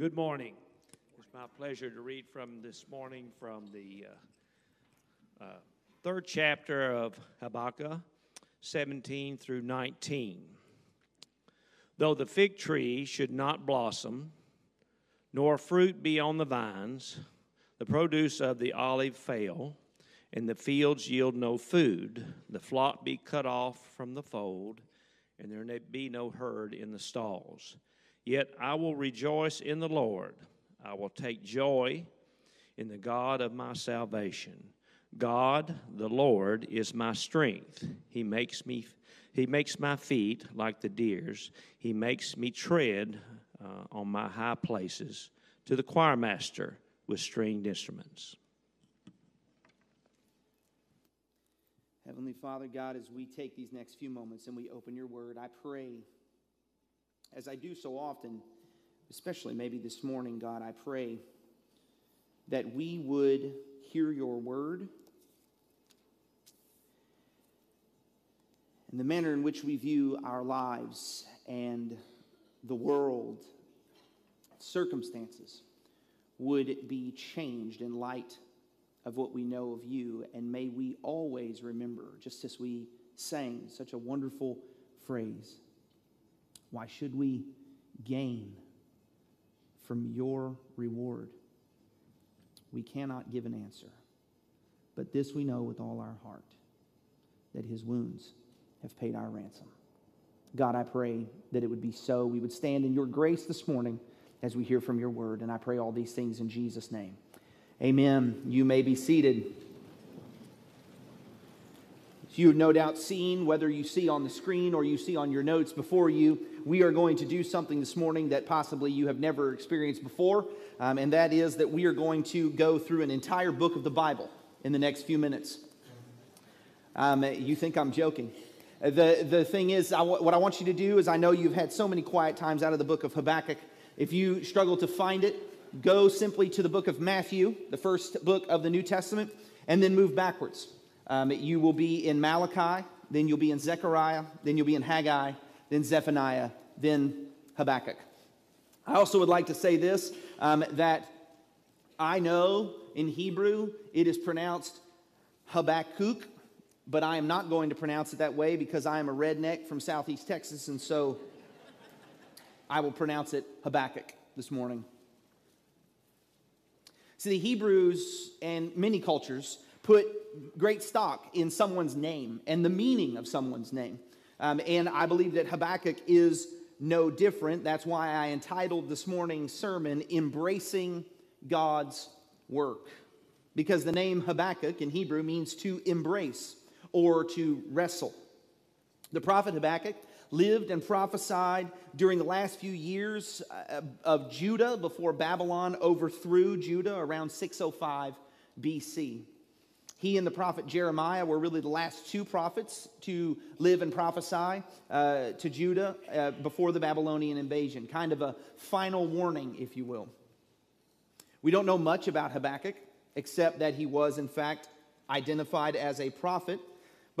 Good morning. It's my pleasure to read from this morning from the uh, uh, third chapter of Habakkuk, 17 through 19. Though the fig tree should not blossom, nor fruit be on the vines, the produce of the olive fail, and the fields yield no food, the flock be cut off from the fold, and there be no herd in the stalls. Yet I will rejoice in the Lord. I will take joy in the God of my salvation. God, the Lord, is my strength. He makes me he makes my feet like the deer's. He makes me tread uh, on my high places to the choir master with stringed instruments. Heavenly Father, God, as we take these next few moments and we open your word, I pray, as I do so often, especially maybe this morning, God, I pray that we would hear your word and the manner in which we view our lives and the world, circumstances, would be changed in light of what we know of you. And may we always remember, just as we sang such a wonderful phrase, why should we gain from your reward? We cannot give an answer. But this we know with all our heart that his wounds have paid our ransom. God, I pray that it would be so. We would stand in your grace this morning as we hear from your word. And I pray all these things in Jesus' name. Amen. You may be seated. You've no doubt seen, whether you see on the screen or you see on your notes before you, we are going to do something this morning that possibly you have never experienced before, um, and that is that we are going to go through an entire book of the Bible in the next few minutes. Um, you think I'm joking. The, the thing is, I, what I want you to do is, I know you've had so many quiet times out of the book of Habakkuk. If you struggle to find it, go simply to the book of Matthew, the first book of the New Testament, and then move backwards. Um, you will be in Malachi, then you'll be in Zechariah, then you'll be in Haggai, then Zephaniah, then Habakkuk. I also would like to say this um, that I know in Hebrew it is pronounced Habakkuk, but I am not going to pronounce it that way because I am a redneck from southeast Texas, and so I will pronounce it Habakkuk this morning. See, the Hebrews and many cultures put great stock in someone's name and the meaning of someone's name. Um, and I believe that Habakkuk is no different. That's why I entitled this morning's sermon, Embracing God's Work. Because the name Habakkuk in Hebrew means to embrace or to wrestle. The prophet Habakkuk lived and prophesied during the last few years uh, of Judah before Babylon overthrew Judah around 605 BC. He and the prophet Jeremiah were really the last two prophets to live and prophesy uh, to Judah uh, before the Babylonian invasion, kind of a final warning, if you will. We don't know much about Habakkuk, except that he was, in fact, identified as a prophet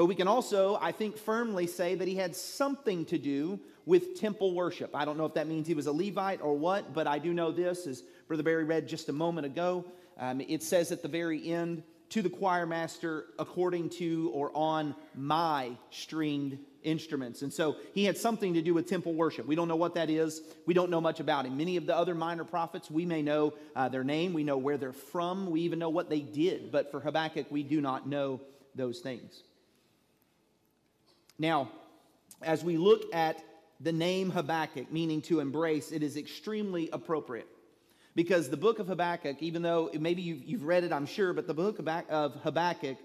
but we can also, I think, firmly say that he had something to do with temple worship. I don't know if that means he was a Levite or what, but I do know this, as Brother Barry read just a moment ago. Um, it says at the very end, to the choir master according to or on my stringed instruments. And so he had something to do with temple worship. We don't know what that is. We don't know much about him. Many of the other minor prophets, we may know uh, their name, we know where they're from, we even know what they did. But for Habakkuk, we do not know those things. Now, as we look at the name Habakkuk, meaning to embrace, it is extremely appropriate. Because the book of Habakkuk, even though maybe you've, you've read it, I'm sure, but the book of Habakkuk,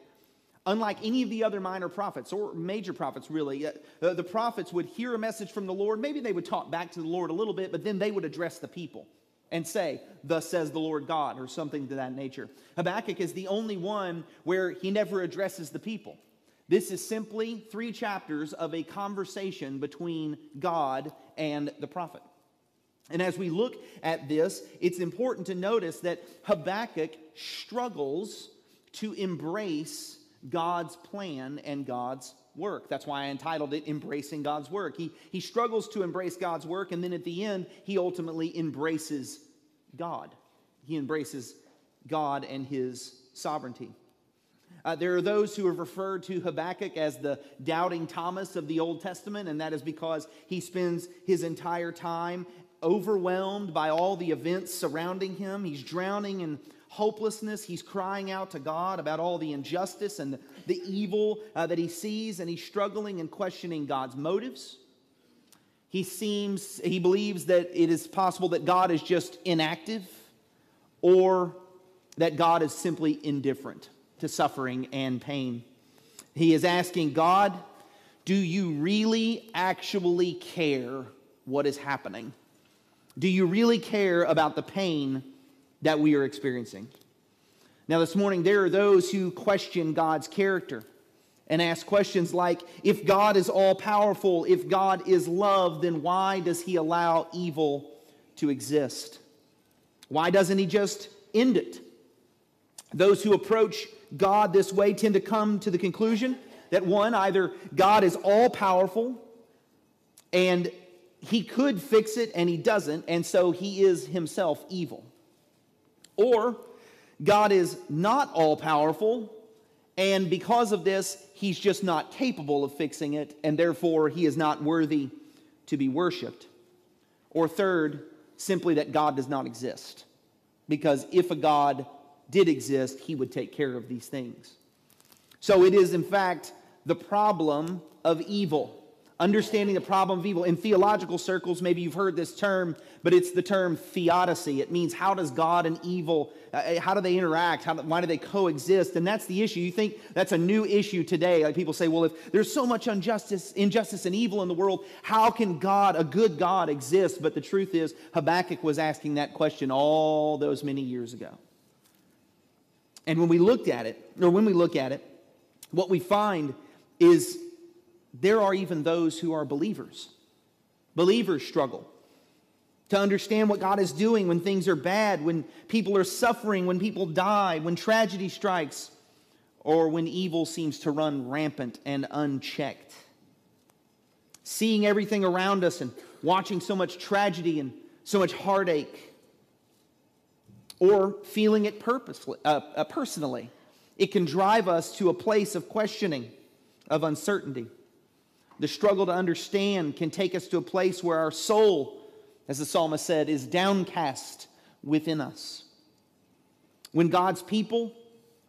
unlike any of the other minor prophets or major prophets, really, uh, the prophets would hear a message from the Lord. Maybe they would talk back to the Lord a little bit, but then they would address the people and say, Thus says the Lord God, or something to that nature. Habakkuk is the only one where he never addresses the people. This is simply three chapters of a conversation between God and the prophet. And as we look at this, it's important to notice that Habakkuk struggles to embrace God's plan and God's work. That's why I entitled it Embracing God's Work. He, he struggles to embrace God's work, and then at the end, he ultimately embraces God. He embraces God and his sovereignty. Uh, there are those who have referred to Habakkuk as the doubting Thomas of the Old Testament, and that is because he spends his entire time overwhelmed by all the events surrounding him. He's drowning in hopelessness. He's crying out to God about all the injustice and the, evil uh, that he sees, and he's struggling and questioning God's motives. He seems, he believes that it is possible that God is just inactive or that God is simply indifferent to suffering and pain. He is asking God, do you really actually care what is happening? Do you really care about the pain that we are experiencing? Now, this morning, there are those who question God's character and ask questions like if God is all powerful, if God is love, then why does he allow evil to exist? Why doesn't he just end it? Those who approach God this way tend to come to the conclusion that one, either God is all powerful and he could fix it and he doesn't, and so he is himself evil. Or God is not all powerful, and because of this, he's just not capable of fixing it, and therefore he is not worthy to be worshiped. Or third, simply that God does not exist. Because if a God did exist, he would take care of these things. So it is, in fact, the problem of evil. Understanding the problem of evil. In theological circles, maybe you've heard this term, but it's the term theodicy. It means how does God and evil, uh, how do they interact? How, why do they coexist? And that's the issue. You think that's a new issue today. Like people say, well, if there's so much injustice, injustice and evil in the world, how can God, a good God, exist? But the truth is, Habakkuk was asking that question all those many years ago. And when we looked at it, or when we look at it, what we find is there are even those who are believers. Believers struggle to understand what God is doing when things are bad, when people are suffering, when people die, when tragedy strikes, or when evil seems to run rampant and unchecked. Seeing everything around us and watching so much tragedy and so much heartache or feeling it purposely, uh, uh, personally. It can drive us to a place of questioning, of uncertainty. The struggle to understand can take us to a place where our soul, as the psalmist said, is downcast within us. When God's people,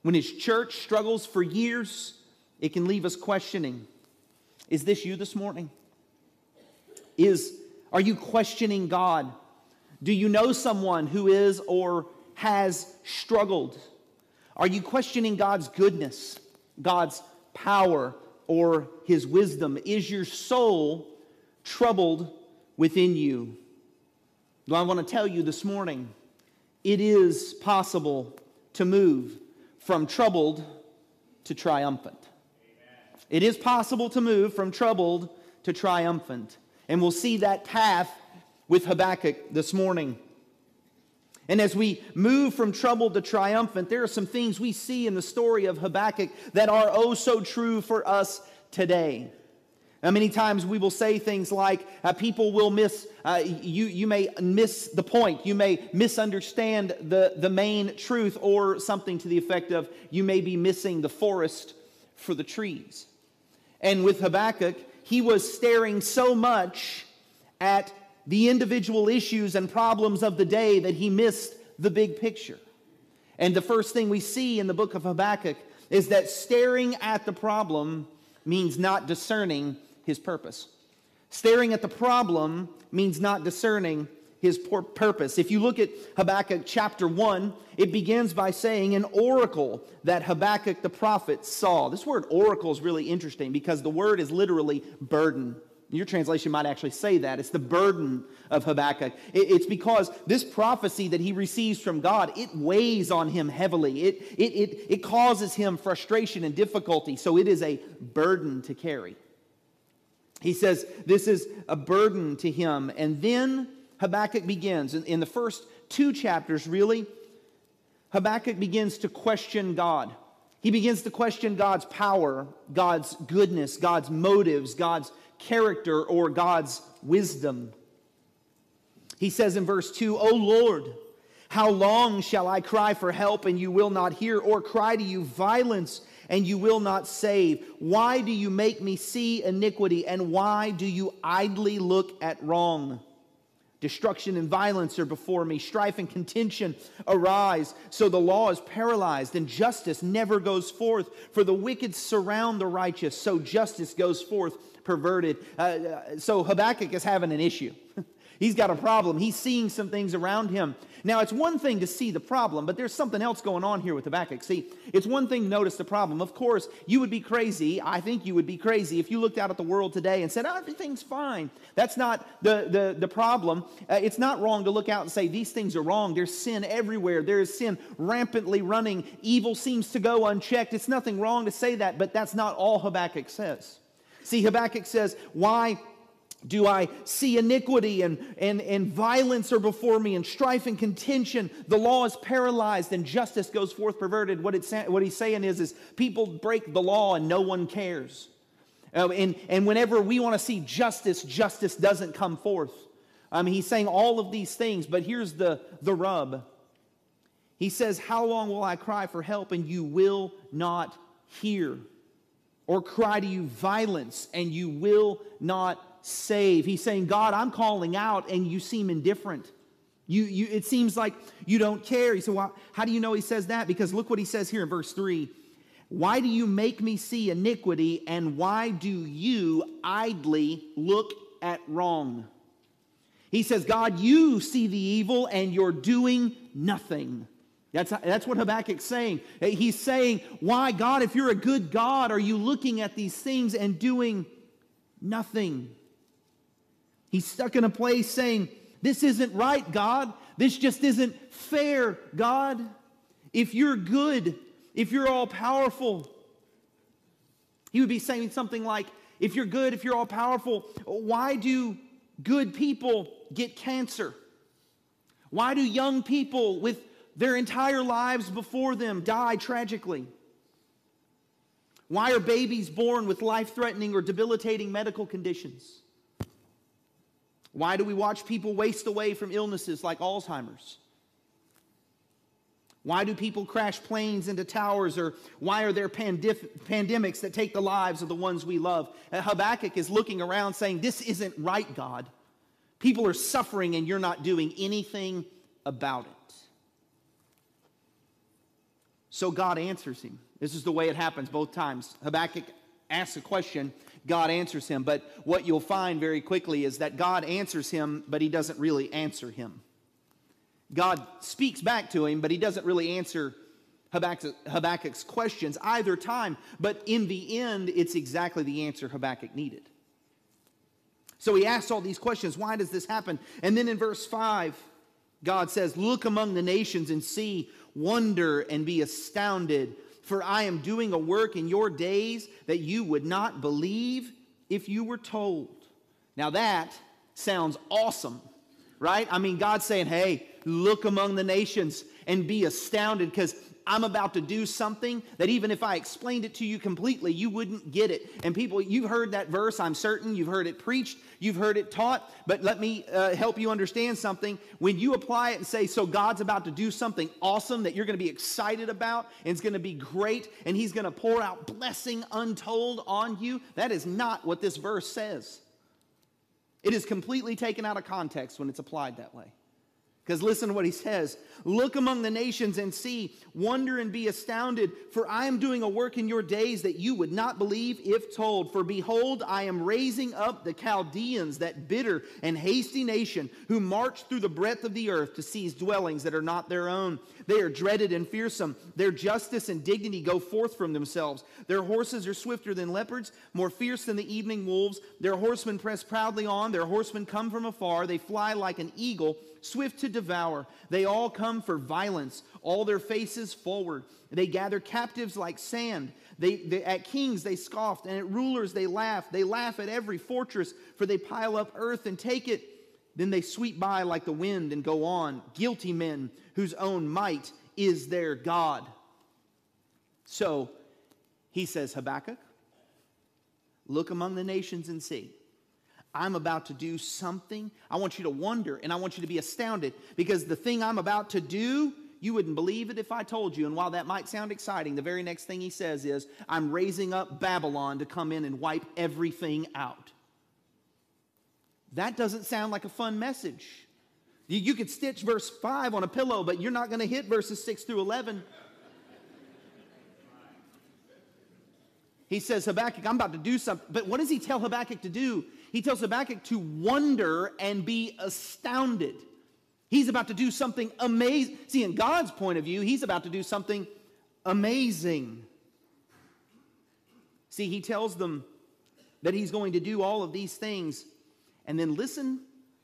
when His church struggles for years, it can leave us questioning Is this you this morning? Is, are you questioning God? Do you know someone who is or has struggled? Are you questioning God's goodness, God's power, or his wisdom? Is your soul troubled within you? Well, I want to tell you this morning it is possible to move from troubled to triumphant. It is possible to move from troubled to triumphant. And we'll see that path with Habakkuk this morning. And as we move from troubled to triumphant, there are some things we see in the story of Habakkuk that are oh so true for us today. Now, many times we will say things like, uh, people will miss, uh, you, you may miss the point. You may misunderstand the, the main truth, or something to the effect of, you may be missing the forest for the trees. And with Habakkuk, he was staring so much at the individual issues and problems of the day that he missed the big picture. And the first thing we see in the book of Habakkuk is that staring at the problem means not discerning his purpose. Staring at the problem means not discerning his purpose. If you look at Habakkuk chapter 1, it begins by saying an oracle that Habakkuk the prophet saw. This word oracle is really interesting because the word is literally burden. Your translation might actually say that. It's the burden of Habakkuk. It's because this prophecy that he receives from God, it weighs on him heavily. It, it, it, it causes him frustration and difficulty. So it is a burden to carry. He says this is a burden to him. And then Habakkuk begins. In, in the first two chapters, really, Habakkuk begins to question God. He begins to question God's power, God's goodness, God's motives, God's character or God's wisdom. He says in verse 2, O Lord, How long shall I cry for help and you will not hear, or cry to you violence and you will not save? Why do you make me see iniquity and why do you idly look at wrong? Destruction and violence are before me. Strife and contention arise. So the law is paralyzed, and justice never goes forth. For the wicked surround the righteous, so justice goes forth perverted. Uh, uh so Habakkuk is having an issue. He's got a problem. He's seeing some things around him. Now, it's one thing to see the problem, but there's something else going on here with Habakkuk. See, it's one thing to notice the problem. Of course, you would be crazy. I think you would be crazy if you looked out at the world today and said, oh, everything's fine. That's not the, the, the problem. Uh, it's not wrong to look out and say, these things are wrong. There's sin everywhere. There is sin rampantly running. Evil seems to go unchecked. It's nothing wrong to say that, but that's not all Habakkuk says. See, Habakkuk says, why do I see iniquity and, and, and violence are before me and strife and contention? The law is paralyzed and justice goes forth perverted. What, it's, what he's saying is, is people break the law and no one cares. Uh, and, and whenever we want to see justice, justice doesn't come forth. Um, he's saying all of these things, but here's the, the rub. He says, How long will I cry for help and you will not hear? Or cry to you violence and you will not save. He's saying, God, I'm calling out and you seem indifferent. You, you, it seems like you don't care. He said, well, how do you know he says that? Because look what he says here in verse 3. Why do you make me see iniquity and why do you idly look at wrong? He says, God, you see the evil and you're doing nothing. That's, that's what Habakkuk's saying. He's saying, Why, God, if you're a good God, are you looking at these things and doing nothing? He's stuck in a place saying, This isn't right, God. This just isn't fair, God. If you're good, if you're all powerful, he would be saying something like, If you're good, if you're all powerful, why do good people get cancer? Why do young people with their entire lives before them die tragically? Why are babies born with life threatening or debilitating medical conditions? Why do we watch people waste away from illnesses like Alzheimer's? Why do people crash planes into towers? Or why are there pandif- pandemics that take the lives of the ones we love? And Habakkuk is looking around saying, This isn't right, God. People are suffering and you're not doing anything about it. So God answers him. This is the way it happens both times. Habakkuk asks a question, God answers him. But what you'll find very quickly is that God answers him, but he doesn't really answer him. God speaks back to him, but he doesn't really answer Habakkuk's questions either time. But in the end, it's exactly the answer Habakkuk needed. So he asks all these questions why does this happen? And then in verse 5, God says, Look among the nations and see, wonder and be astounded for I am doing a work in your days that you would not believe if you were told. Now that sounds awesome, right? I mean, God's saying, hey, look among the nations and be astounded because I'm about to do something that even if I explained it to you completely, you wouldn't get it. And people, you've heard that verse, I'm certain. You've heard it preached, you've heard it taught. But let me uh, help you understand something. When you apply it and say, So God's about to do something awesome that you're going to be excited about, and it's going to be great, and He's going to pour out blessing untold on you, that is not what this verse says. It is completely taken out of context when it's applied that way. Because listen to what he says Look among the nations and see, wonder and be astounded, for I am doing a work in your days that you would not believe if told. For behold, I am raising up the Chaldeans, that bitter and hasty nation, who march through the breadth of the earth to seize dwellings that are not their own. They are dreaded and fearsome. Their justice and dignity go forth from themselves. Their horses are swifter than leopards, more fierce than the evening wolves. Their horsemen press proudly on. Their horsemen come from afar. They fly like an eagle, swift to devour. They all come for violence, all their faces forward. They gather captives like sand. They, they, at kings they scoffed, and at rulers they laugh. They laugh at every fortress, for they pile up earth and take it. Then they sweep by like the wind and go on. Guilty men whose own might is their God. So he says, Habakkuk, look among the nations and see. I'm about to do something. I want you to wonder and I want you to be astounded because the thing I'm about to do, you wouldn't believe it if I told you. And while that might sound exciting, the very next thing he says is, I'm raising up Babylon to come in and wipe everything out. That doesn't sound like a fun message. You, you could stitch verse 5 on a pillow, but you're not going to hit verses 6 through 11. He says, Habakkuk, I'm about to do something. But what does he tell Habakkuk to do? He tells Habakkuk to wonder and be astounded. He's about to do something amazing. See, in God's point of view, he's about to do something amazing. See, he tells them that he's going to do all of these things. And then listen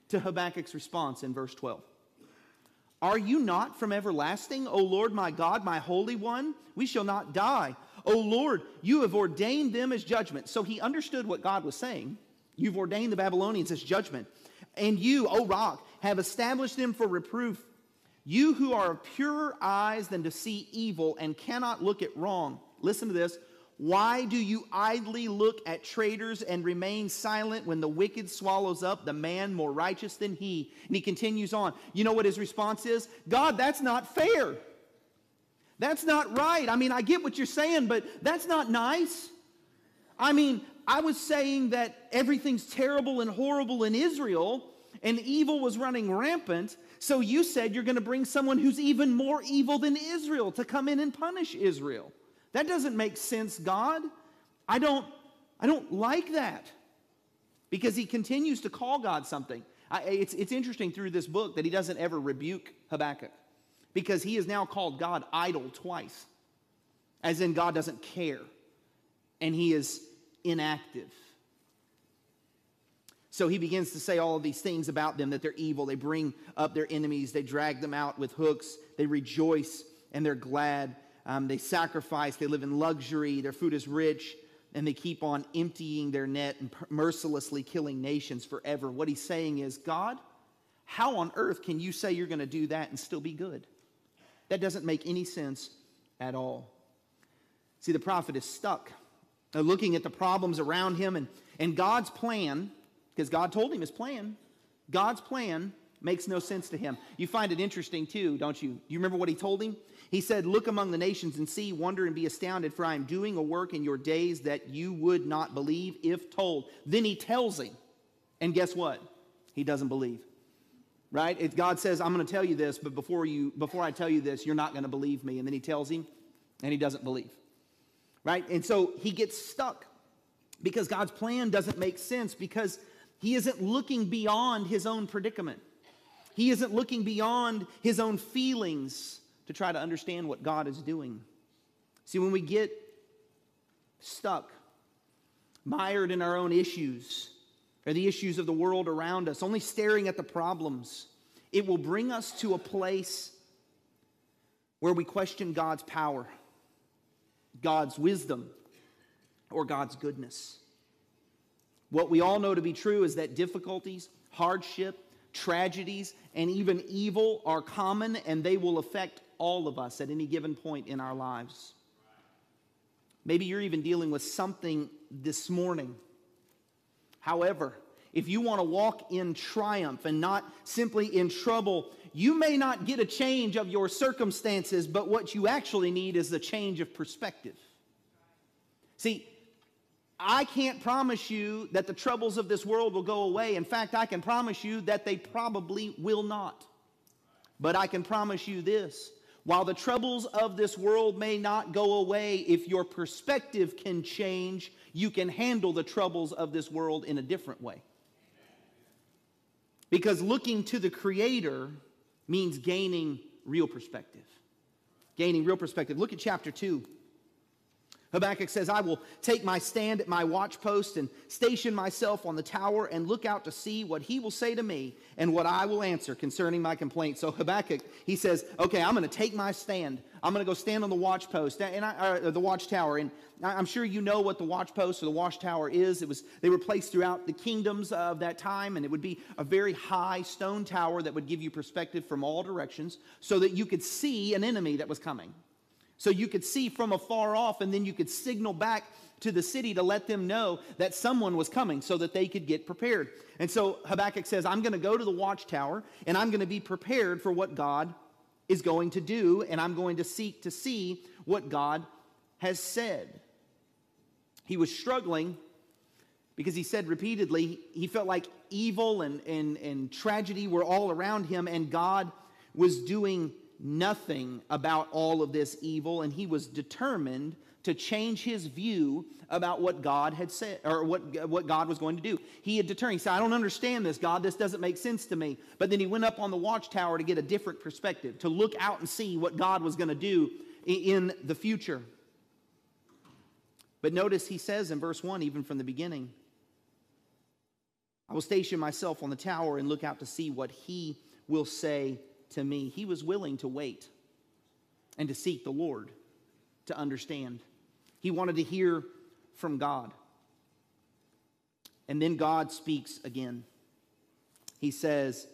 to Habakkuk's response in verse 12. Are you not from everlasting, O Lord my God, my Holy One? We shall not die. O Lord, you have ordained them as judgment. So he understood what God was saying. You've ordained the Babylonians as judgment. And you, O rock, have established them for reproof. You who are of purer eyes than to see evil and cannot look at wrong. Listen to this. Why do you idly look at traitors and remain silent when the wicked swallows up the man more righteous than he? And he continues on. You know what his response is? God, that's not fair. That's not right. I mean, I get what you're saying, but that's not nice. I mean, I was saying that everything's terrible and horrible in Israel and evil was running rampant. So you said you're going to bring someone who's even more evil than Israel to come in and punish Israel. That doesn't make sense, God. I don't I don't like that. Because he continues to call God something. I, it's, it's interesting through this book that he doesn't ever rebuke Habakkuk because he is now called God idle twice, as in God doesn't care and he is inactive. So he begins to say all of these things about them that they're evil. They bring up their enemies, they drag them out with hooks, they rejoice and they're glad. Um, they sacrifice, they live in luxury, their food is rich, and they keep on emptying their net and mercilessly killing nations forever. What he's saying is, God, how on earth can you say you're going to do that and still be good? That doesn't make any sense at all. See, the prophet is stuck uh, looking at the problems around him and, and God's plan, because God told him his plan, God's plan makes no sense to him. You find it interesting too, don't you? You remember what he told him? He said, Look among the nations and see, wonder and be astounded, for I am doing a work in your days that you would not believe if told. Then he tells him, and guess what? He doesn't believe. Right? If God says, I'm going to tell you this, but before you before I tell you this, you're not going to believe me. And then he tells him, and he doesn't believe. Right? And so he gets stuck because God's plan doesn't make sense because he isn't looking beyond his own predicament. He isn't looking beyond his own feelings to try to understand what God is doing. See, when we get stuck, mired in our own issues or the issues of the world around us, only staring at the problems, it will bring us to a place where we question God's power, God's wisdom, or God's goodness. What we all know to be true is that difficulties, hardship, tragedies, and even evil are common and they will affect all of us at any given point in our lives. Maybe you're even dealing with something this morning. However, if you want to walk in triumph and not simply in trouble, you may not get a change of your circumstances, but what you actually need is a change of perspective. See, I can't promise you that the troubles of this world will go away. In fact, I can promise you that they probably will not. But I can promise you this while the troubles of this world may not go away, if your perspective can change, you can handle the troubles of this world in a different way. Because looking to the Creator means gaining real perspective. Gaining real perspective. Look at chapter 2. Habakkuk says, I will take my stand at my watchpost and station myself on the tower and look out to see what he will say to me and what I will answer concerning my complaint. So Habakkuk, he says, okay, I'm going to take my stand. I'm going to go stand on the watchpost and I, uh, the watchtower. And I'm sure you know what the watchpost or the watchtower is. It was, they were placed throughout the kingdoms of that time and it would be a very high stone tower that would give you perspective from all directions so that you could see an enemy that was coming. So you could see from afar off, and then you could signal back to the city to let them know that someone was coming so that they could get prepared. And so Habakkuk says, I'm going to go to the watchtower and I'm going to be prepared for what God is going to do, and I'm going to seek to see what God has said. He was struggling because he said repeatedly he felt like evil and, and, and tragedy were all around him, and God was doing nothing about all of this evil, and he was determined to change his view about what God had said or what, what God was going to do. He had determined, he said, I don't understand this, God. This doesn't make sense to me. But then he went up on the watchtower to get a different perspective, to look out and see what God was going to do in the future. But notice he says in verse 1, even from the beginning, I will station myself on the tower and look out to see what he will say to me. He was willing to wait and to seek the Lord to understand. He wanted to hear from God. And then God speaks again. He says,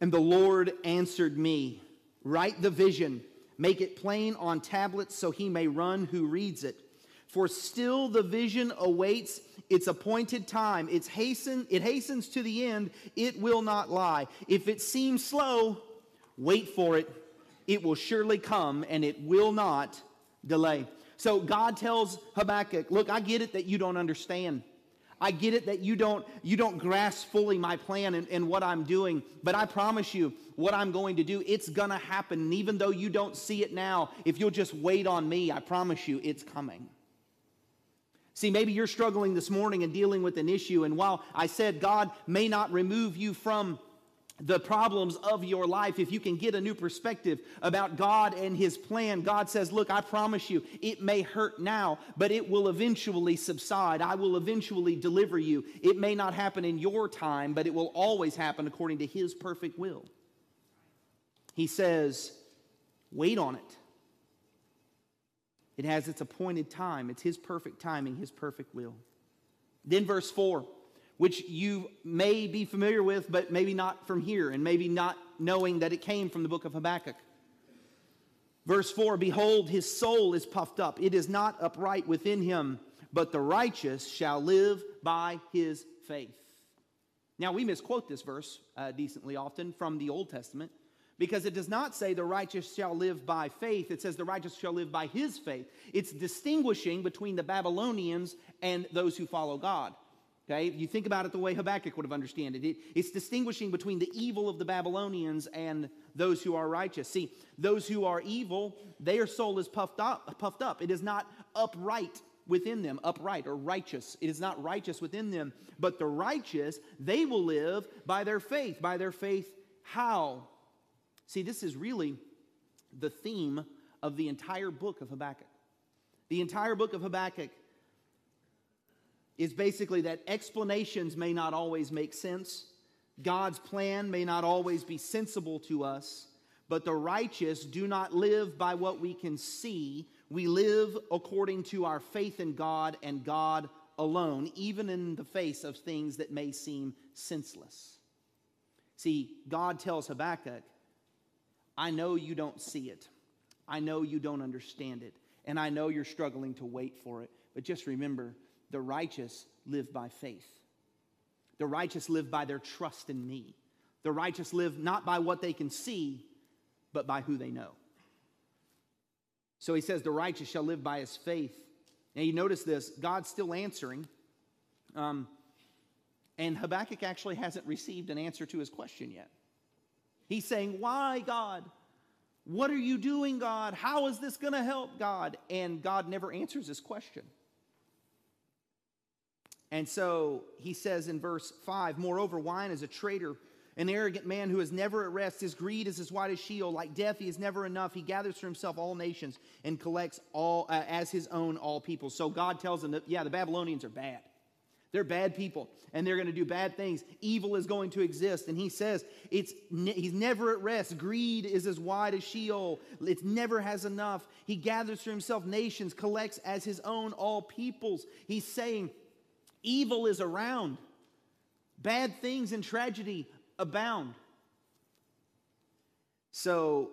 And the Lord answered me, Write the vision, make it plain on tablets so he may run who reads it. For still the vision awaits its appointed time. It's hasten, it hastens to the end, it will not lie. If it seems slow, wait for it. It will surely come and it will not delay. So God tells Habakkuk, look, I get it that you don't understand. I get it that you don't you don't grasp fully my plan and, and what I'm doing, but I promise you what I'm going to do, it's gonna happen. And even though you don't see it now, if you'll just wait on me, I promise you it's coming. See, maybe you're struggling this morning and dealing with an issue, and while I said God may not remove you from the problems of your life, if you can get a new perspective about God and His plan, God says, Look, I promise you, it may hurt now, but it will eventually subside. I will eventually deliver you. It may not happen in your time, but it will always happen according to His perfect will. He says, Wait on it. It has its appointed time, it's His perfect timing, His perfect will. Then, verse 4 which you may be familiar with, but maybe not from here, and maybe not knowing that it came from the book of Habakkuk. Verse 4 Behold, his soul is puffed up, it is not upright within him, but the righteous shall live by his faith. Now, we misquote this verse uh, decently often from the Old Testament because it does not say the righteous shall live by faith. It says the righteous shall live by his faith. It's distinguishing between the Babylonians and those who follow God. Okay, you think about it the way Habakkuk would have understood it. it. It's distinguishing between the evil of the Babylonians and those who are righteous. See, those who are evil, their soul is puffed up, puffed up. It is not upright within them, upright or righteous. It is not righteous within them. But the righteous, they will live by their faith. By their faith, how? See, this is really the theme of the entire book of Habakkuk. The entire book of Habakkuk is basically that explanations may not always make sense, God's plan may not always be sensible to us, but the righteous do not live by what we can see. We live according to our faith in God and God alone, even in the face of things that may seem senseless. See, God tells Habakkuk, I know you don't see it. I know you don't understand it. And I know you're struggling to wait for it. But just remember, the righteous live by faith. The righteous live by their trust in me. The righteous live not by what they can see, but by who they know. So he says, The righteous shall live by his faith. Now you notice this God's still answering. Um, and Habakkuk actually hasn't received an answer to his question yet. He's saying, Why, God? What are you doing, God? How is this going to help, God? And God never answers his question. And so he says in verse 5 Moreover, wine is a traitor, an arrogant man who is never at rest. His greed is as wide as Sheol. Like death, he is never enough. He gathers for himself all nations and collects all uh, as his own all people. So God tells him that, yeah, the Babylonians are bad. They're bad people and they're going to do bad things. Evil is going to exist. And he says it's ne- he's never at rest. Greed is as wide as Sheol. It never has enough. He gathers for himself nations, collects as his own all peoples. He's saying Evil is around, bad things and tragedy abound. So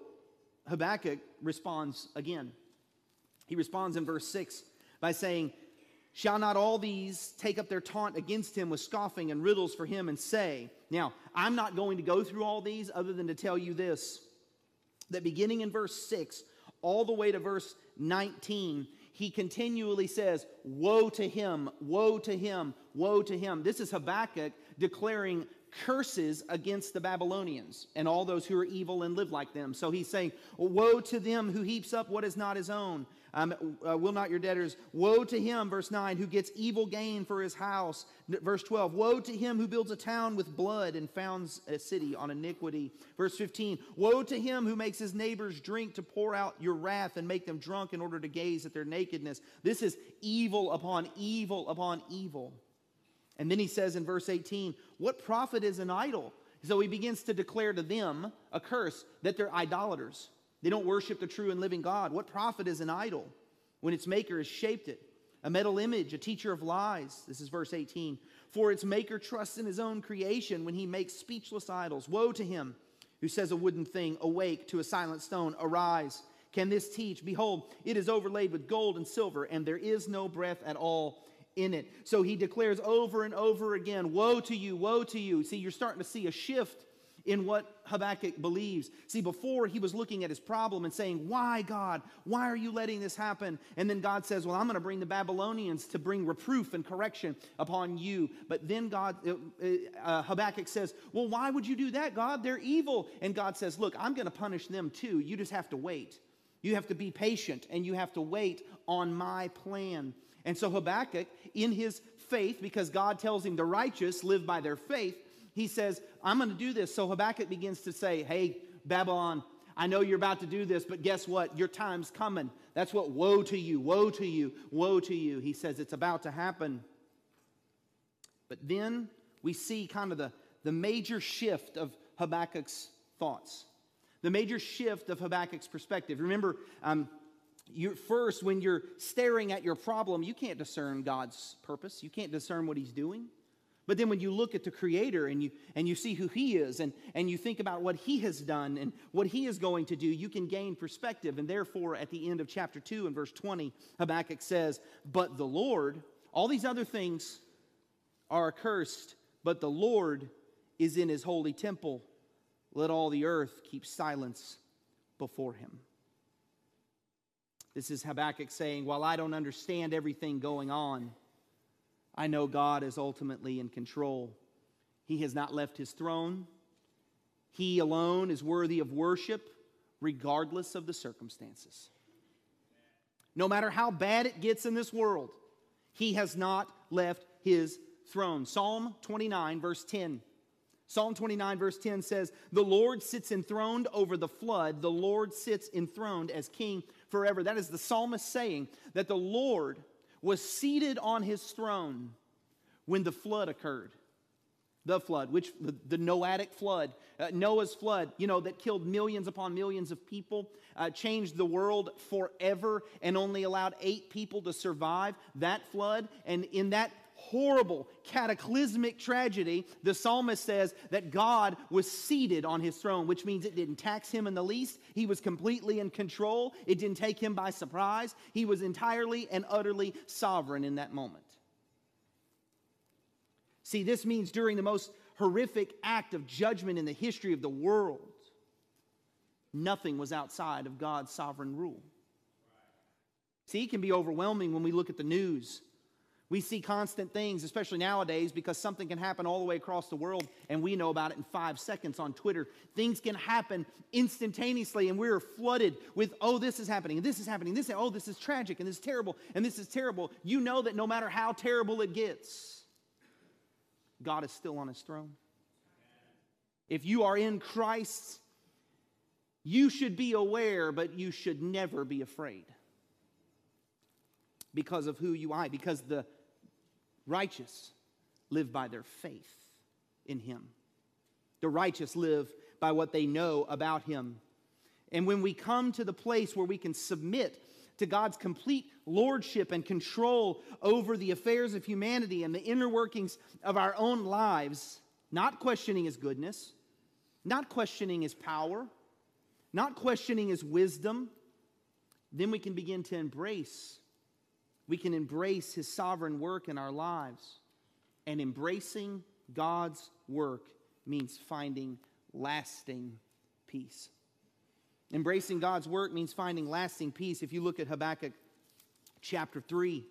Habakkuk responds again. He responds in verse 6 by saying, Shall not all these take up their taunt against him with scoffing and riddles for him and say, Now, I'm not going to go through all these other than to tell you this that beginning in verse 6 all the way to verse 19, he continually says, Woe to him, woe to him, woe to him. This is Habakkuk declaring curses against the Babylonians and all those who are evil and live like them. So he's saying, Woe to them who heaps up what is not his own. Um, uh, will not your debtors, woe to him, verse 9, who gets evil gain for his house. Verse 12, woe to him who builds a town with blood and founds a city on iniquity. Verse 15, woe to him who makes his neighbors drink to pour out your wrath and make them drunk in order to gaze at their nakedness. This is evil upon evil upon evil. And then he says in verse 18, What profit is an idol? So he begins to declare to them a curse that they're idolaters. They don't worship the true and living God. What profit is an idol when its maker has shaped it? A metal image, a teacher of lies. This is verse 18. For its maker trusts in his own creation when he makes speechless idols. Woe to him who says a wooden thing, awake to a silent stone, arise. Can this teach? Behold, it is overlaid with gold and silver, and there is no breath at all in it. So he declares over and over again, Woe to you, woe to you. See, you're starting to see a shift in what Habakkuk believes. See, before he was looking at his problem and saying, Why, God? Why are you letting this happen? And then God says, Well, I'm going to bring the Babylonians to bring reproof and correction upon you. But then God, uh, uh, Habakkuk says, Well, why would you do that, God? They're evil. And God says, Look, I'm going to punish them too. You just have to wait. You have to be patient and you have to wait on my plan. And so Habakkuk, in his faith, because God tells him the righteous live by their faith, he says, I'm going to do this. So Habakkuk begins to say, Hey, Babylon, I know you're about to do this, but guess what? Your time's coming. That's what woe to you, woe to you, woe to you. He says it's about to happen. But then we see kind of the, the major shift of Habakkuk's thoughts, the major shift of Habakkuk's perspective. Remember, um, you first, when you're staring at your problem, you can't discern God's purpose, you can't discern what He's doing. But then when you look at the Creator and you, and you see who He is and, and you think about what He has done and what He is going to do, you can gain perspective. And therefore, at the end of chapter 2 and verse 20, Habakkuk says, But the Lord, all these other things are accursed, but the Lord is in His holy temple. Let all the earth keep silence before Him. This is Habakkuk saying, While I don't understand everything going on, I know God is ultimately in control. He has not left his throne. He alone is worthy of worship, regardless of the circumstances. No matter how bad it gets in this world, he has not left his throne. Psalm 29, verse 10. Psalm 29, verse 10 says, The Lord sits enthroned over the flood. The Lord sits enthroned as king forever. That is the psalmist saying that the Lord was seated on his throne when the flood occurred. The flood, which the, the flood, uh, Noah's flood, you know, that killed millions upon millions of people, uh, changed the world forever, and only allowed eight people to survive that flood. And in that horrible, cataclysmic tragedy, the psalmist says that God was seated on his throne, which means it didn't tax him in the least. He was completely in control, it didn't take him by surprise. He was entirely and utterly sovereign in that moment. See, this means during the most horrific act of judgment in the history of the world, nothing was outside of God's sovereign rule. See, it can be overwhelming when we look at the news we see constant things, especially nowadays, because something can happen all the way across the world and we know about it in five seconds on Twitter. Things can happen instantaneously and we're flooded with, oh, this is happening, and this is happening, this, oh, this is tragic, and this is terrible, and this is terrible. You know that no matter how terrible it gets, God is still on his throne. If you are in Christ, you should be aware, but you should never be afraid because of who you are, because the righteous live by their faith in him. The righteous live by what they know about him. And when we come to the place where we can submit to God's complete lordship and control over the affairs of humanity and the inner workings of our own lives, not questioning his goodness, not questioning his power, not questioning his wisdom, then we can begin to embrace. We can embrace his sovereign work in our lives. And embracing God's work means finding lasting peace. Embracing God's work means finding lasting peace. If you look at Habakkuk chapter 3,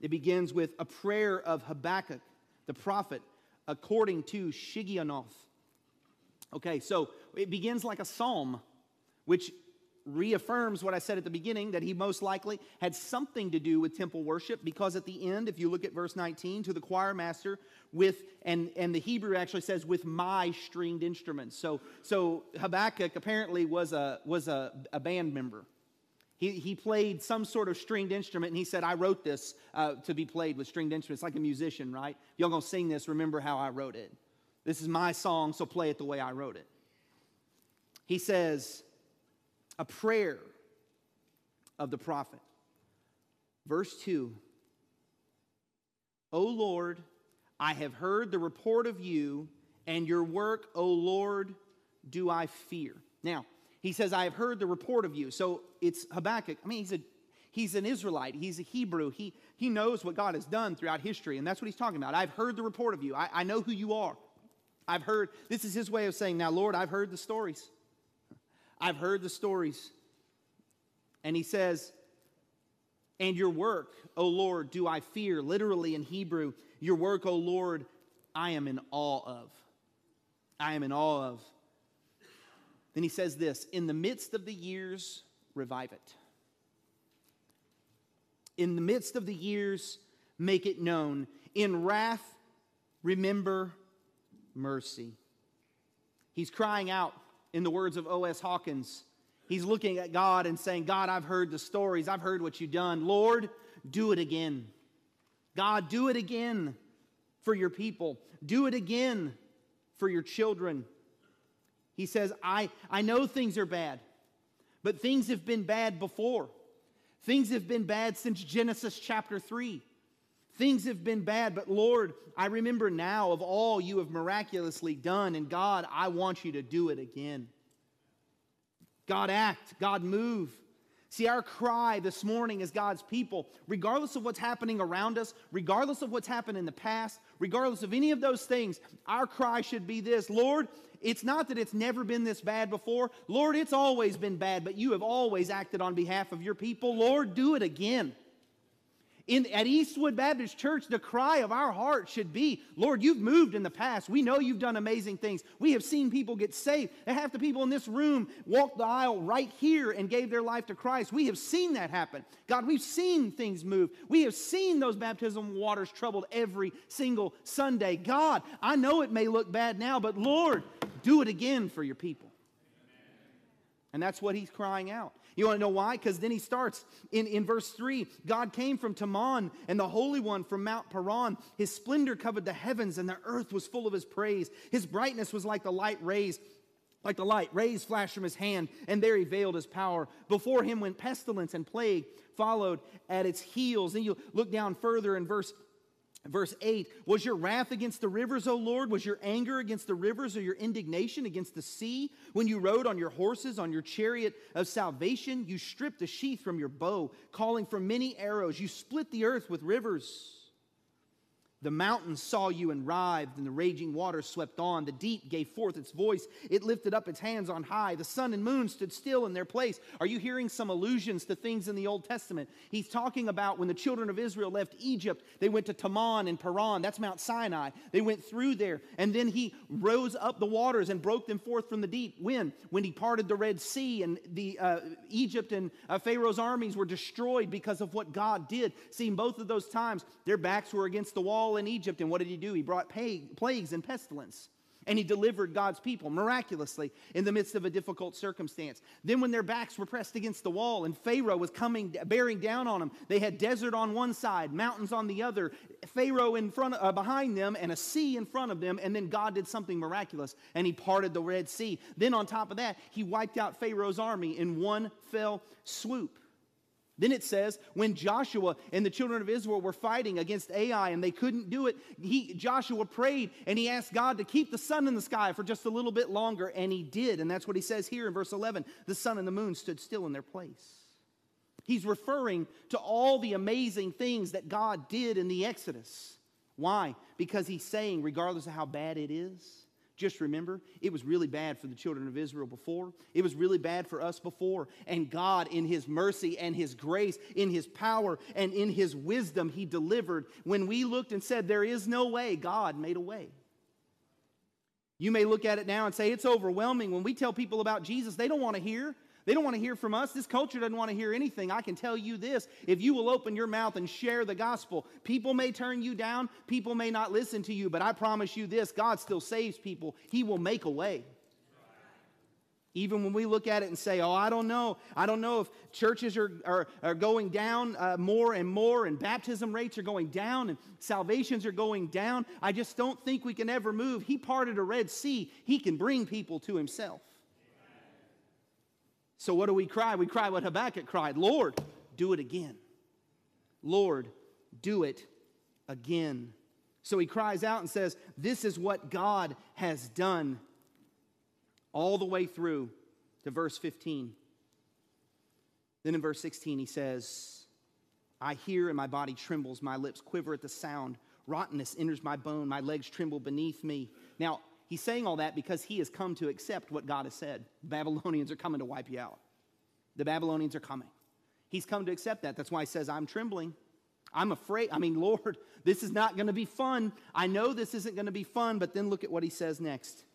it begins with a prayer of Habakkuk, the prophet, according to Shigionoth. Okay, so it begins like a psalm, which reaffirms what I said at the beginning that he most likely had something to do with temple worship because at the end, if you look at verse 19, to the choir master with, and, and the Hebrew actually says, with my stringed instruments. So, so Habakkuk apparently was a, was a, a band member. He, he played some sort of stringed instrument and he said, I wrote this uh, to be played with stringed instruments, like a musician, right? If y'all gonna sing this, remember how I wrote it. This is my song, so play it the way I wrote it. He says, a prayer of the prophet. Verse 2 O Lord, I have heard the report of you, and your work, O Lord, do I fear. Now, he says, I have heard the report of you. So it's Habakkuk. I mean, he's a he's an Israelite. He's a Hebrew. He he knows what God has done throughout history, and that's what he's talking about. I've heard the report of you. I, I know who you are. I've heard, this is his way of saying, Now, Lord, I've heard the stories. I've heard the stories. And he says, And your work, O Lord, do I fear. Literally in Hebrew, your work, O Lord, I am in awe of. I am in awe of. Then he says this In the midst of the years, revive it. In the midst of the years, make it known. In wrath, remember mercy. He's crying out in the words of O.S. Hawkins. He's looking at God and saying, God, I've heard the stories. I've heard what you've done. Lord, do it again. God, do it again for your people. Do it again for your children. He says, I, I know things are bad, but things have been bad before. Things have been bad since Genesis chapter 3. Things have been bad, but Lord, I remember now of all you have miraculously done, and God, I want you to do it again. God, act, God, move. See, our cry this morning as God's people, regardless of what's happening around us, regardless of what's happened in the past, regardless of any of those things, our cry should be this Lord, it's not that it's never been this bad before. Lord, it's always been bad, but you have always acted on behalf of your people. Lord, do it again. In, at Eastwood Baptist Church, the cry of our heart should be Lord, you've moved in the past. We know you've done amazing things. We have seen people get saved. And half the people in this room walked the aisle right here and gave their life to Christ. We have seen that happen. God, we've seen things move. We have seen those baptism waters troubled every single Sunday. God, I know it may look bad now, but Lord, do it again for your people. And that's what he's crying out. You want to know why? Because then he starts in, in verse 3 God came from Teman and the Holy One from Mount Paran. His splendor covered the heavens, and the earth was full of his praise. His brightness was like the light rays. Like the light, rays flashed from his hand, and there he veiled his power. Before him went pestilence and plague, followed at its heels. Then you look down further in verse Verse 8 Was your wrath against the rivers, O Lord? Was your anger against the rivers, or your indignation against the sea? When you rode on your horses, on your chariot of salvation, you stripped the sheath from your bow, calling for many arrows. You split the earth with rivers. The mountains saw you and writhed, and the raging waters swept on. The deep gave forth its voice. It lifted up its hands on high. The sun and moon stood still in their place. Are you hearing some allusions to things in the Old Testament? He's talking about when the children of Israel left Egypt, they went to Teman and Paran. That's Mount Sinai. They went through there, and then he rose up the waters and broke them forth from the deep. When? When he parted the Red Sea, and the uh, Egypt and uh, Pharaoh's armies were destroyed because of what God did. See, both of those times, their backs were against the wall in Egypt, and what did he do? He brought plagues and pestilence. And he delivered God's people miraculously in the midst of a difficult circumstance. Then, when their backs were pressed against the wall and Pharaoh was coming, bearing down on them, they had desert on one side, mountains on the other, Pharaoh in front, uh, behind them, and a sea in front of them. And then God did something miraculous, and He parted the Red Sea. Then, on top of that, He wiped out Pharaoh's army in one fell swoop. Then it says, when Joshua and the children of Israel were fighting against Ai and they couldn't do it, he, Joshua prayed and he asked God to keep the sun in the sky for just a little bit longer, and he did. And that's what he says here in verse 11 the sun and the moon stood still in their place. He's referring to all the amazing things that God did in the Exodus. Why? Because he's saying, regardless of how bad it is, just remember, it was really bad for the children of Israel before. It was really bad for us before. And God, in His mercy and His grace, in His power and in His wisdom, He delivered. When we looked and said, There is no way, God made a way. You may look at it now and say, It's overwhelming. When we tell people about Jesus, they don't want to hear. They don't want to hear from us. This culture doesn't want to hear anything. I can tell you this if you will open your mouth and share the gospel, people may turn you down, people may not listen to you, but I promise you this God still saves people. He will make a way. Even when we look at it and say, oh, I don't know. I don't know if churches are, are, are going down uh, more and more, and baptism rates are going down, and salvations are going down. I just don't think we can ever move. He parted a Red Sea, He can bring people to Himself. So, what do we cry? We cry what Habakkuk cried Lord, do it again. Lord, do it again. So he cries out and says, This is what God has done, all the way through to verse 15. Then in verse 16, he says, I hear and my body trembles, my lips quiver at the sound. Rottenness enters my bone, my legs tremble beneath me. Now, He's saying all that because he has come to accept what God has said. The Babylonians are coming to wipe you out. The Babylonians are coming. He's come to accept that. That's why he says, I'm trembling. I'm afraid. I mean, Lord, this is not going to be fun. I know this isn't going to be fun, but then look at what he says next.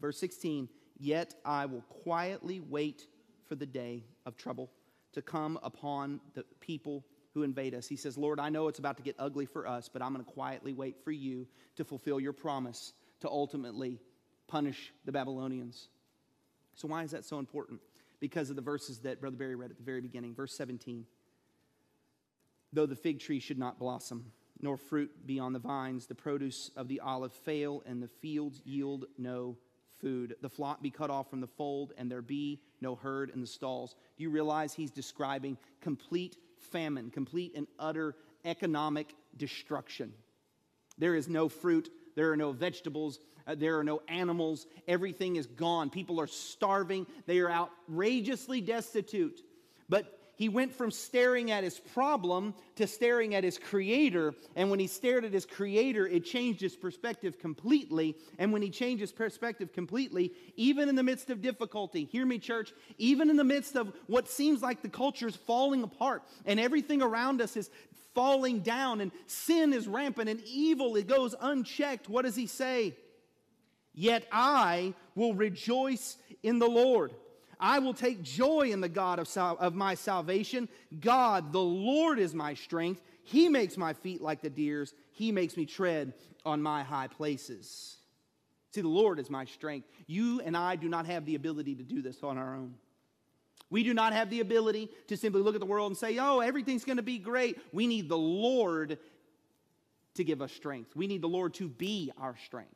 Verse 16 Yet I will quietly wait for the day of trouble to come upon the people who invade us. He says, Lord, I know it's about to get ugly for us, but I'm going to quietly wait for you to fulfill your promise to ultimately punish the Babylonians. So, why is that so important? Because of the verses that Brother Barry read at the very beginning. Verse 17 Though the fig tree should not blossom, nor fruit be on the vines, the produce of the olive fail, and the fields yield no food. The flock be cut off from the fold, and there be no herd in the stalls. Do you realize he's describing complete famine, complete and utter economic destruction? There is no fruit there are no vegetables. Uh, there are no animals. Everything is gone. People are starving. They are outrageously destitute. But he went from staring at his problem to staring at his creator. And when he stared at his creator, it changed his perspective completely. And when he changed his perspective completely, even in the midst of difficulty, hear me, church, even in the midst of what seems like the culture is falling apart and everything around us is falling down and sin is rampant and evil it goes unchecked what does he say yet i will rejoice in the lord i will take joy in the god of, sal- of my salvation god the lord is my strength he makes my feet like the deer's he makes me tread on my high places see the lord is my strength you and i do not have the ability to do this on our own we do not have the ability to simply look at the world and say, oh, everything's going to be great. We need the Lord to give us strength. We need the Lord to be our strength.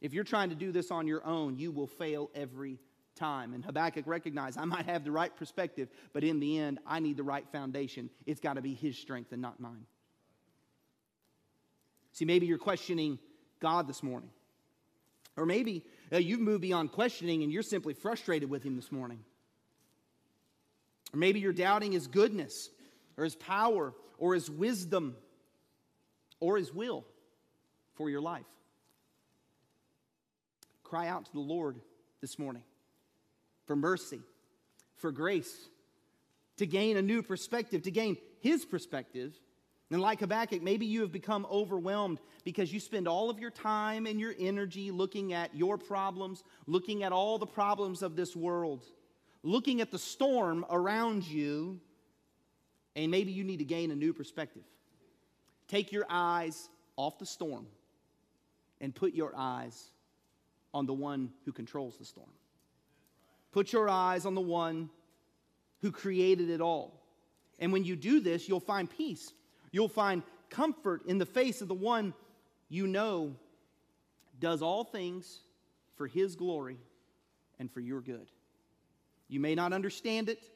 If you're trying to do this on your own, you will fail every time. And Habakkuk recognized, I might have the right perspective, but in the end, I need the right foundation. It's got to be his strength and not mine. See, maybe you're questioning God this morning. Or maybe uh, you've moved beyond questioning and you're simply frustrated with him this morning. Or maybe you're doubting his goodness or his power or his wisdom or his will for your life. Cry out to the Lord this morning for mercy, for grace, to gain a new perspective, to gain his perspective and like Habakkuk, maybe you have become overwhelmed because you spend all of your time and your energy looking at your problems, looking at all the problems of this world, looking at the storm around you, and maybe you need to gain a new perspective. Take your eyes off the storm and put your eyes on the one who controls the storm. Put your eyes on the one who created it all. And when you do this, you'll find peace You'll find comfort in the face of the one you know does all things for his glory and for your good. You may not understand it,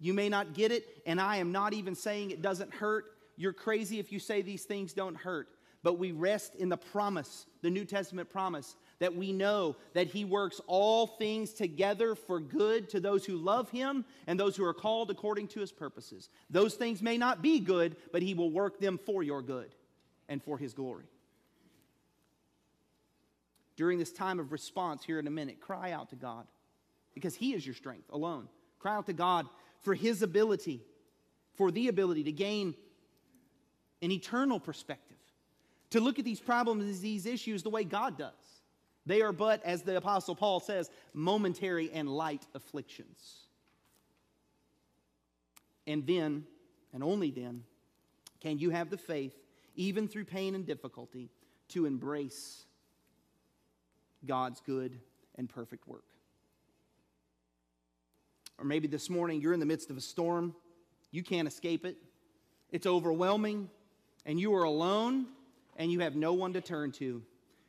you may not get it, and I am not even saying it doesn't hurt. You're crazy if you say these things don't hurt. But we rest in the promise, the New Testament promise, that we know that He works all things together for good to those who love Him and those who are called according to His purposes. Those things may not be good, but He will work them for your good and for His glory. During this time of response here in a minute, cry out to God because He is your strength alone. Cry out to God for His ability, for the ability to gain an eternal perspective, to look at these problems, these issues, the way God does. They are but, as the Apostle Paul says, momentary and light afflictions. And then, and only then, can you have the faith, even through pain and difficulty, to embrace God's good and perfect work. Or maybe this morning you're in the midst of a storm, you can't escape it, it's overwhelming, and you are alone and you have no one to turn to.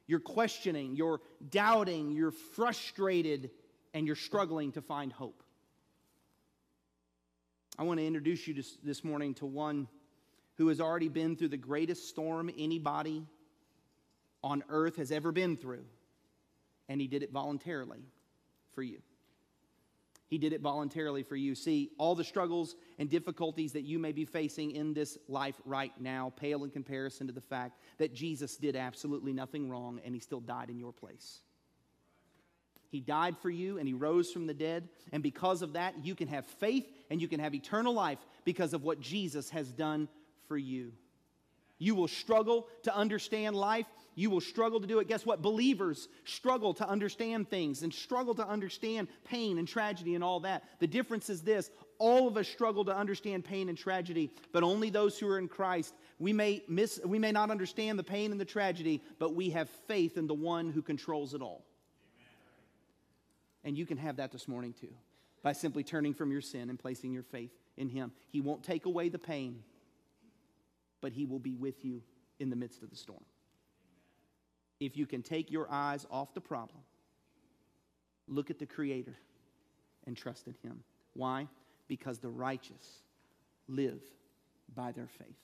You're questioning, you're doubting, you're frustrated, and you're struggling to find hope. I want to introduce you this morning to one who has already been through the greatest storm anybody on earth has ever been through, and he did it voluntarily for you. He did it voluntarily for you. See, all the struggles and difficulties that you may be facing in this life right now pale in comparison to the fact that Jesus did absolutely nothing wrong and he still died in your place. He died for you and he rose from the dead. And because of that, you can have faith and you can have eternal life because of what Jesus has done for you. You will struggle to understand life. You will struggle to do it. Guess what? Believers struggle to understand things and struggle to understand pain and tragedy and all that. The difference is this all of us struggle to understand pain and tragedy, but only those who are in Christ. We may, miss, we may not understand the pain and the tragedy, but we have faith in the one who controls it all. And you can have that this morning too by simply turning from your sin and placing your faith in Him. He won't take away the pain but He will be with you in the midst of the storm. If you can take your eyes off the problem, look at the Creator and trust in Him. Why? Because the righteous live by their faith.